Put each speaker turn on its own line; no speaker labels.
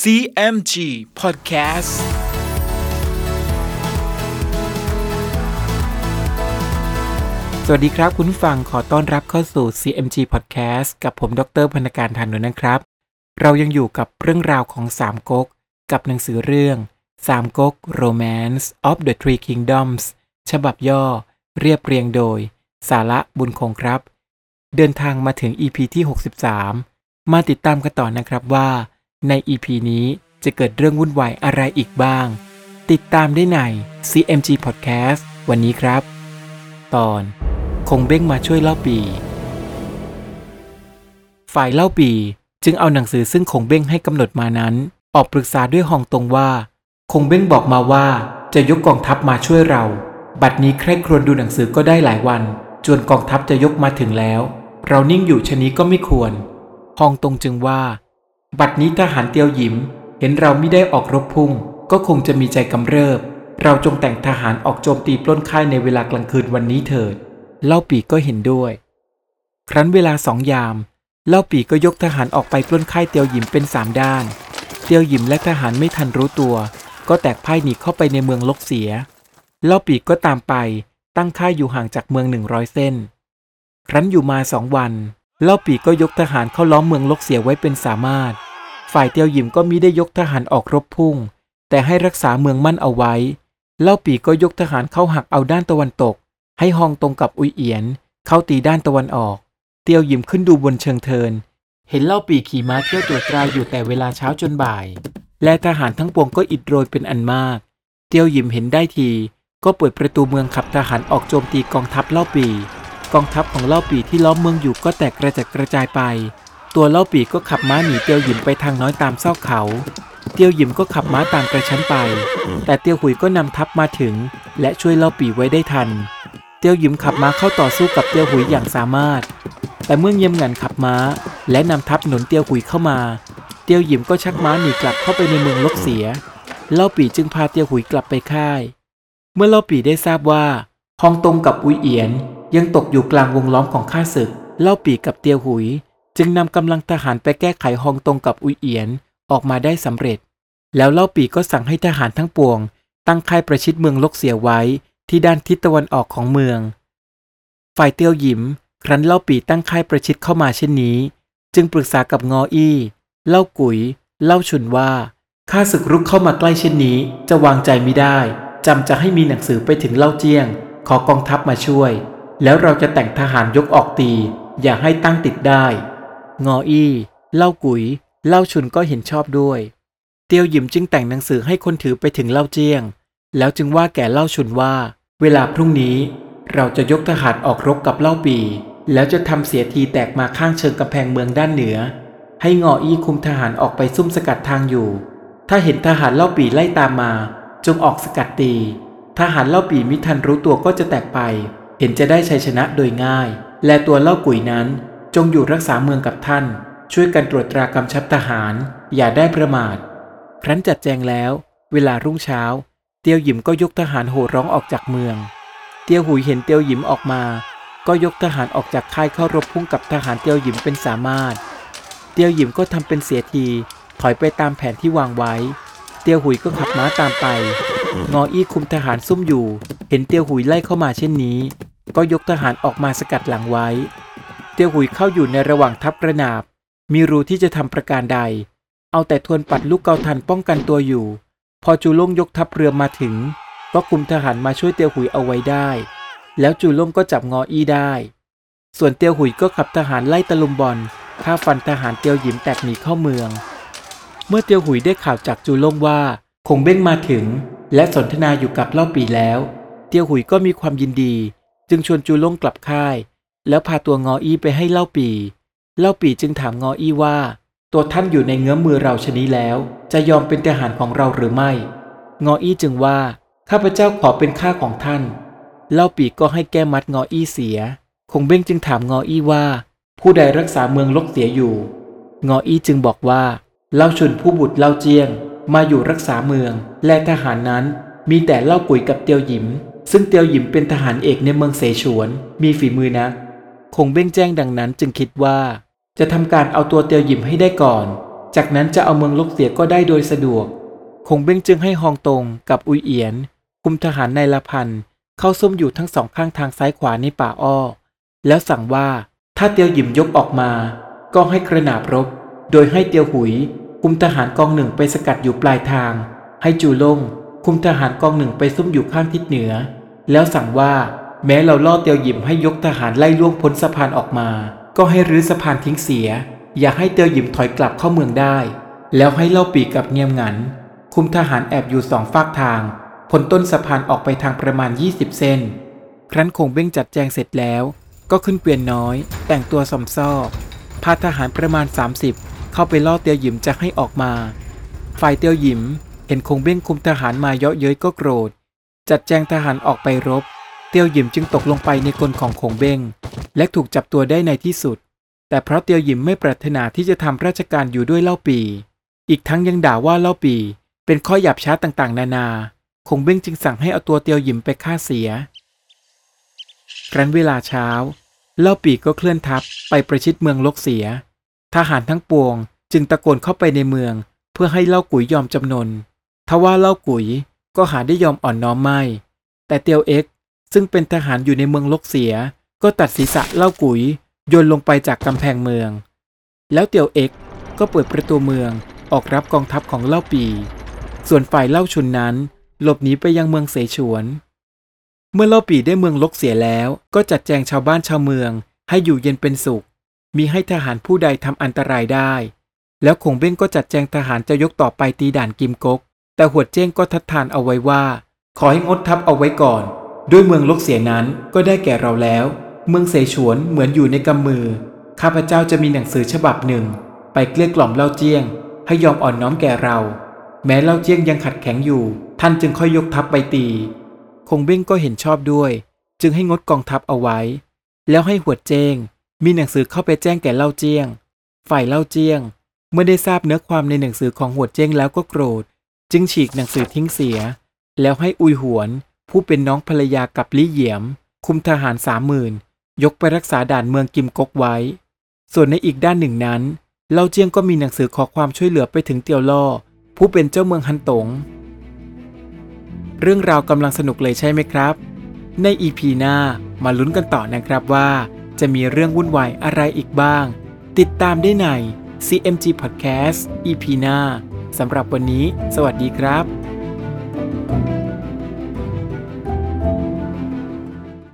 CMG Podcast
สวัสดีครับคุณผู้ฟังขอต้อนรับเข้าสู่ CMG Podcast กับผมดรพนการทานนท์นะครับ เรายังอยู่กับเรื่องราวของสามก๊กกับหนังสือเรื่องสามก๊ก Romance of the Three Kingdoms ฉบับย่อ เรียบเรียงโดย สาระบุญคงครับ เดินทางมาถึง EP ที่ 63 มาติดตามกันต่อนะครับว่า ใน EP นี้จะเกิดเรื่องวุ่นวายอะไรอีกบ้าง ติดตามได้ใน CMG Podcast วันนี้ครับ ตอน คงเบ้งมาช่วยเล่าปี ฝ่ายเล่าปีจึงเอาหนังสือซึ่งคงเบ้งให้กำหนดมานั้น ออกปรึกษาด้วยฮองตงว่า คงเบ้งบอกมาว่าจะยกกองทัพมาช่วยเรา บัดนี้ใคร่ครวญดูหนังสือก็ได้หลายวัน จนกองทัพจะยกมาถึงแล้ว เรานิ่งอยู่ชะนี้ก็ไม่ควรฮองตงจึงว่า บัดนี้ทหารเตียวหยิม เห็นเราไม่ได้ออกรบพุ่ง ก็คงจะมีใจกำเริบ เราจงแต่งทหารออกโจมตีปล้นค่ายในเวลากลางคืนวันนี้เถิด เล่าปีก็เห็นด้วย ครั้นเวลาสองยาม เล่าปีก็ยกทหารออกไปปล้นค่ายเตียวหยิมเป็นสามด้าน เตียวหยิมและทหารไม่ทันรู้ตัว ก็แตกพ่ายหนีเข้าไปในเมืองลกเสีย เล่าปีก็ตามไป ตั้งค่ายอยู่ห่างจากเมืองหนึ่งร้อยเส้น ครั้นอยู่มาสองวัน เล่าปีก็ยกทหารเข้าล้อมเมืองลกเสียไว้เป็นสามารถ ฝ่ายเตียวหยิมก็มิได้ยกทหารออกรบพุ่ง แต่ให้รักษาเมืองมั่นเอาไว้ เล่าปีก็ยกทหารเข้าหักเอาด้านตะวันตก ให้ฮองตรงกับอุยเอียน เข้าตีด้านตะวันออก เตียวหยิมขึ้นดูบนเชิงเทิน เห็นเล่าปีขี่ม้าเที่ยวตรวจตราอยู่แต่เวลาเช้าจนบ่าย และทหารทั้งปวงก็อิดโรยเป็นอันมาก เตียวหยิมเห็นได้ที ก็เปิดประตูเมืองขับทหารออกโจมตีกองทัพเล่าปี กองทัพของเล่าปีที่ล้อมเมืองอยู่ก็แตกกระจัดกระจายไป ตัวเล่าปีก็ขับม้าหนีเตียวหยิมไปทางน้อยตามซอกเขา เตียวหยิมก็ขับม้าตามกระชั้นไป แต่เตียวหุยก็นำทัพมาถึง และช่วยเล่าปีไว้ได้ทัน เตียวหยิมขับม้าเข้าต่อสู้กับเตียวหุยอย่างสามารถ แต่เมื่อเงียมงันขับม้า และนำทัพหนุนเตียวหุยเข้ามา เตียวหยิมก็ชักม้าหนีกลับเข้าไปในเมืองลกเสีย เล่าปีจึงพาเตียวหุยกลับไปค่าย เมื่อเล่าปีได้ทราบว่าฮองตงกับอุยเอียนยังตกอยู่กลางวงล้อมของข้าศึก เล่าปีกับเตียวหุย จึงนำกำลังทหารไปแก้ไขฮองตงกับอุยเอียนออกมาได้สำเร็จ แล้วเล่าปีก็สั่งให้ทหารทั้งปวง ตั้งค่ายประชิดเมืองลกเสียไว้ที่ด้านทิศตะวันออกของเมือง ฝ่ายเตียวหยิม ครั้นเล่าปีตั้งค่ายประชิดเข้ามาเช่นนี้ จึงปรึกษากับงออี้ เล่ากุยเล่าชุนว่าข้าศึกรุกเข้ามาใกล้เช่นนี้ จะวางใจไม่ได้จำจะให้มีหนังสือไปถึงเล่าเจียง ขอกองทัพมาช่วย แล้วเราจะแต่งทหารยกออกตี อย่าให้ตั้งติดได้ งออี้ เล่ากุยเล่าชุนก็เห็นชอบด้วย เตียวหยิมจึงแต่งหนังสือให้คนถือไปถึงเล่าเจียง แล้วจึงว่าแก่เล่าชุนว่า เวลาพรุ่งนี้ เราจะยกทหารออกรบกับเล่าปี แล้วจะทำเสียทีแตกมาข้างเชิงกำแพงเมืองด้านเหนือ ให้งออี้คุมทหารออกไปซุ่มสกัดทางอยู่ ถ้าเห็นทหารเล่าปีไล่ตามมา จงออกสกัดตี ทหารเล่าปีมิทันรู้ตัวก็จะแตกไป เห็นจะได้ชัยชนะโดยง่าย และตัวเล่ากุ๋ยนั้น จงอยู่รักษาเมืองกับท่าน ช่วยกันตรวจตรากำชับทหาร อย่าได้ประมาท ครั้นจัดแจงแล้ว เวลารุ่งเช้า เตียวหยิมก็ยกทหารโห่ร้องออกจากเมือง เตียวหุยเห็นเตียวหยิมออกมา ก็ยกทหารออกจากค่ายเข้ารบพุ่งกับทหารเตียวหยิมเป็นสามารถ เตียวหยิมก็ทำเป็นเสียทีถอยไปตามแผนที่วางไว้ เตียวหุยก็ขับม้าตามไป งออี้คุมทหารซุ่มอยู่ เห็นเตียวหุยไล่เข้ามาเช่นนี้ ก็ยกทหารออกมาสกัดหลังไว้ ตียวหุยเข้าอยู่ในระหว่างทัพกระนาบ มีรูที่จะทำประการใด เอาแต่ทวนปัดลูกเกาทันป้องกันตัวอยู่ พอจูล่งยกทัพเรือมาถึง ก็คุมทหารมาช่วยเตียวหุยเอาไว้ได้ แล้วจูล่งก็จับงออี้ได้ ส่วนเตียวหุยก็ขับทหารไล่ตะลุมบอลฆ่าฟันทหารเตียวหยิมแตกหนีเข้าเมือง เมื่อเตียวหุยได้ข่าวจากจูล่งว่าคงเบ้งมาถึง และสนทนาอยู่กับเล่าปีแล้ว เตียวหุยก็มีความยินดี จึงชวนจูล่งกลับค่าย แล้วพาตัวงออี้ไปให้เล่าปีเล่าปีจึงถามงออี้ว่า ตัวท่านอยู่ในเงื้อมมือเราชนี้แล้ว จะยอมเป็นทหารของเราหรือไม่ งออี้จึงว่าข้าพเจ้าขอเป็นข้าของท่าน เล่าปีก็ให้แก้มัดงออี้เสีย คงเบ้งจึงถามงออี้ว่า ผู้ใดรักษาเมืองลกเสียอยู่ งออี้จึงบอกว่า เล่าชุนผู้บุตรเล่าเจียง มาอยู่รักษาเมือง และทหารนั้น มีแต่เล่ากุยกับเตียวหยิม ซึ่งเตียวหยิมเป็นทหารเอกในเมืองเสฉวน มีฝีมือนะ คงเบ้งแจ้งดังนั้นจึงคิดว่า จะทำการเอาตัวเตียวหยิมให้ได้ก่อน จากนั้นจะเอาเมืองลกเสียก็ได้โดยสะดวก คงเบ้งจึงให้ฮองตงกับอุยเอียน คุมทหารในละพันเข้าซุ่มอยู่ทั้งสองข้างทางซ้ายขวาในป่าอ้อ แล้วสั่งว่าถ้าเตียวหยิมยกออกมา ก็ให้กระหนาบรบ โดยให้เตียวหุย คุมทหารกองหนึ่งไปสกัดอยู่ปลายทาง ให้จูลงคุมทหารกองหนึ่งไปซุ่มอยู่ข้างทิศเหนือ แล้วสั่งว่า แม้เราล่อเตียวหยิมให้ยกทหารไล่ล่วงพ้นสะพานออกมา ก็ให้รื้อสะพานทิ้งเสีย อย่าให้เตียวหยิมถอยกลับเข้าเมืองได้ แล้วให้เล่าปีกับเงียมงัน คุมทหารแอบอยู่สองฝากทางพ้นต้นสะพานออกไปทางประมาณ 20 เซนครั้นคงเบ้งจัดแจงเสร็จแล้ว ก็ขึ้นเกวียนน้อย แต่งตัวสมซ้อพาทหารประมาณ 30 เข้าไปล่อเตียวหยิมจะให้ออกมา ฝ่ายเตียวหยิมเห็นคงเบ้งคุมทหารมาเยาะเย้ยก็โกรธ จัดแจงทหารออกไปรบ เตียวหยิมจึงตกลงไปในกลของคงเบ้งและถูกจับตัวได้ในที่สุด แต่เพราะเตียวหยิมไม่ปรารถนาที่จะทำราชการอยู่ด้วยเล่าปี อีกทั้งยังด่าว่าเล่าปี เป็นข้อหยาบช้าต่างๆ นานา คงเบ้งจึงสั่งให้เอาตัวเตียวหยิมไปฆ่าเสีย ครั้นเวลาเช้า เล่าปีก็เคลื่อนทัพไปประชิดเมืองลกเสีย ทหารทั้งปวงจึงตะโกนเข้าไปในเมือง เพื่อให้เล่ากุยยอมจำนนทว่าเล่ากุยก็หาได้ยอมอ่อนน้อมไม่ แต่เตียวเอ็ก ซึ่งเป็นทหารอยู่ในเมืองลกเสีย ก็ตัดศีรษะเล่ากุยโยนลงไปจากกำแพงเมือง แล้วเตียวเอ็กก็เปิดประตูเมืองออกรับกองทัพของเล่าปี ส่วนฝ่ายเล่าชุนนั้น หลบหนีไปยังเมืองเสฉวน เมื่อเล่าปีได้เมืองลกเสียแล้ว ก็จัดแจงชาวบ้านชาวเมือง ให้อยู่เย็นเป็นสุข มีให้ทหารผู้ใดทำอันตรายได้ แล้วคงเบ้งก็จัดแจงทหารจะยกต่อไปตีด่านกิมกก แต่หัวเจ้งก็ทัดทานเอาไว้ว่า ขอให้งดทัพเอาไว้ก่อน ด้วยเมืองลกเสียนั้นก็ได้แก่เราแล้ว เมืองเสฉวนเหมือนอยู่ในกำมือ ข้าพเจ้าจะมีหนังสือฉบับหนึ่ง ไปเกลี้ยกล่อมเล่าเจียง ให้ยอมอ่อนน้อมแก่เรา แม้เล่าเจียงยังขัดแข็งอยู่ ท่านจึงค่อยยกทัพไปตี คงเบ้งก็เห็นชอบด้วย จึงให้งดกองทัพเอาไว้ แล้วให้หัวเจง มีหนังสือเข้าไปแจ้งแก่เล่าเจียง ฝ่ายเล่าเจียง เมื่อได้ทราบเนื้อความในหนังสือของหัวเจ้งแล้วก็โกรธ จึงฉีกหนังสือทิ้งเสีย แล้วให้อุยหวน ผู้เป็นน้องภรรยากับลี่เหยียม คุมทหารสามหมื่นยกไปรักษาด่านเมืองกิมกกไว้ ส่วนในอีกด้านหนึ่งนั้นเล่าเจียงก็มีหนังสือขอความช่วยเหลือไปถึงเตียวล่อ ผู้เป็นเจ้าเมืองฮันตง เรื่องราวกำลังสนุกเลยใช่ไหมครับ ในอีพีหน้ามาลุ้นกันต่อนะครับว่า จะมีเรื่องวุ่นวายอะไรอีกบ้าง ติดตามได้ใน CMG Podcast EP หน้าสำหรับวันนี้ สวัสดีครับ